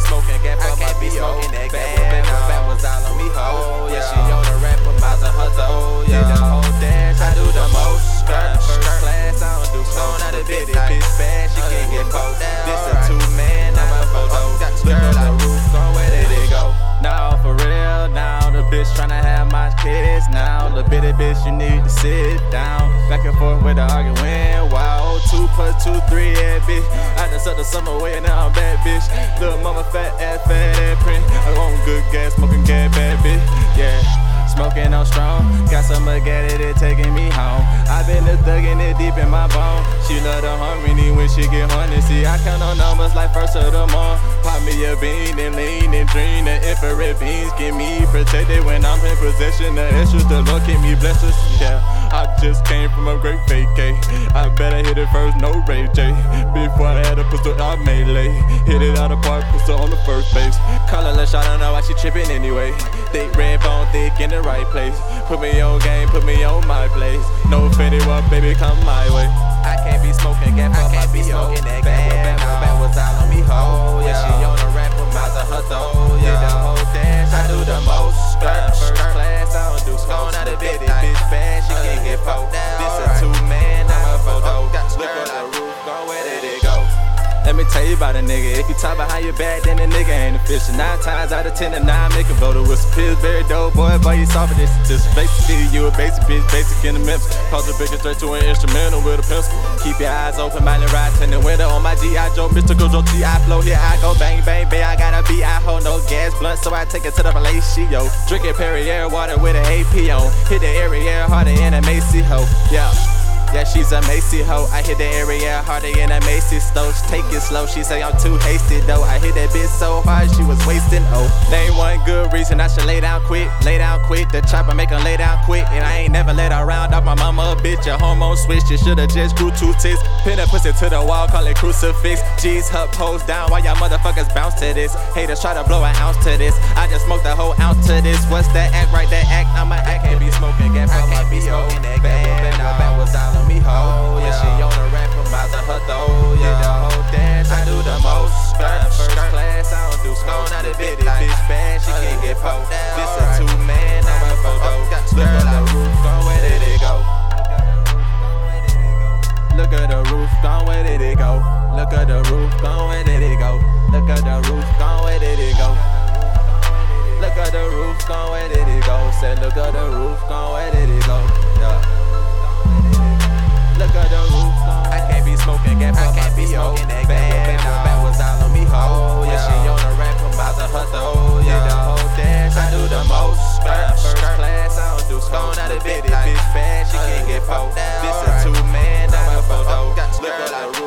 smoking, gap I can't be smoking that gas. That bitch tryna have my kids. Now the bitty bitch, you need to sit down. Back and forth with the argument. Wow, two plus two, three, yeah, bitch. I just sucked the summer away, now I'm bad, bitch. Little mama fat ass, fat ass print. I want good gas, smoking gas, bad bitch. Yeah, smoking on strong. Got some Magaddy that taking me home. Been a thuggin' it deep in my bone. She love the harmony when she get horny. See, I count on numbers like first of the month. Pop me a bean and lean and dream. The infrared beams get me protected when I'm in possession. The extras, the Lord keep me blessed. Yeah, I just came from a great vacay. I better hit it first, no Ray J. Before I had a pistol, I melee. Hit it out of park, pistol on the first base. Colorless, I don't know why she tripping anyway. Thick red bone, thick in the right place. Put me on game, put me on my place. No Fetty Wap, baby, come my way. I me tell you about a nigga. If you talk about how you bad, then the nigga ain't official. Nine times out of ten, the nine make a voter with some Pillsbury dope. Boy, boy, you soft this anticipation. You a basic bitch, basic in the Memphis. Cause the bigger straight to an instrumental with a pencil. Keep your eyes open, mind and ride in the window on my G.I. Joe, mystical Joe T.I. flow. Here I go, bang, bang, bang. I got a beat, I hold no gas blunt, so I take it to the Palacio. Drinking Perrier water with an AP on. Hit the area harder in a Macy hoe. Yeah. Yeah, she's a Macy hoe. I hit the area harder in a Macy stove. Take it slow. She say I'm too hasty though. I hit that bitch so hard she was wasting. Oh, ain't one good reason I should lay down quick. Lay down quick. The chopper make her lay down quick. And I ain't never let her round off my mama bitch. A hormone switch. You shoulda just grew two tits. Pin a pussy to the wall, call it crucifix. G's her pose down while y'all motherfuckers bounce to this. Haters try to blow an ounce to this. I just smoked the whole ounce to this. What's that act right? That act. I'm a act. Can't be smoking. Gas I can't be smoking that gas. Now that was all on me, ho. Oh, yeah, she on the rap from miles of her throw. Yeah, the whole dash, I do the most. Skirt, first class, I don't do scope. Not a bitty bitch bad, she can't uh, get poked. This a two man, I'm a photo. Look at the roof, gone, where did it go? Look at the roof, gone, where did it go? Look at the roof, gone, where did it go? Look at the roof, gone, where did it go? Look at the roof, gone, where did it go? Said, look at the roof, gone, where did it go? a bitch, bitch fast, she can't get po. This a two man, not a photo. Look at her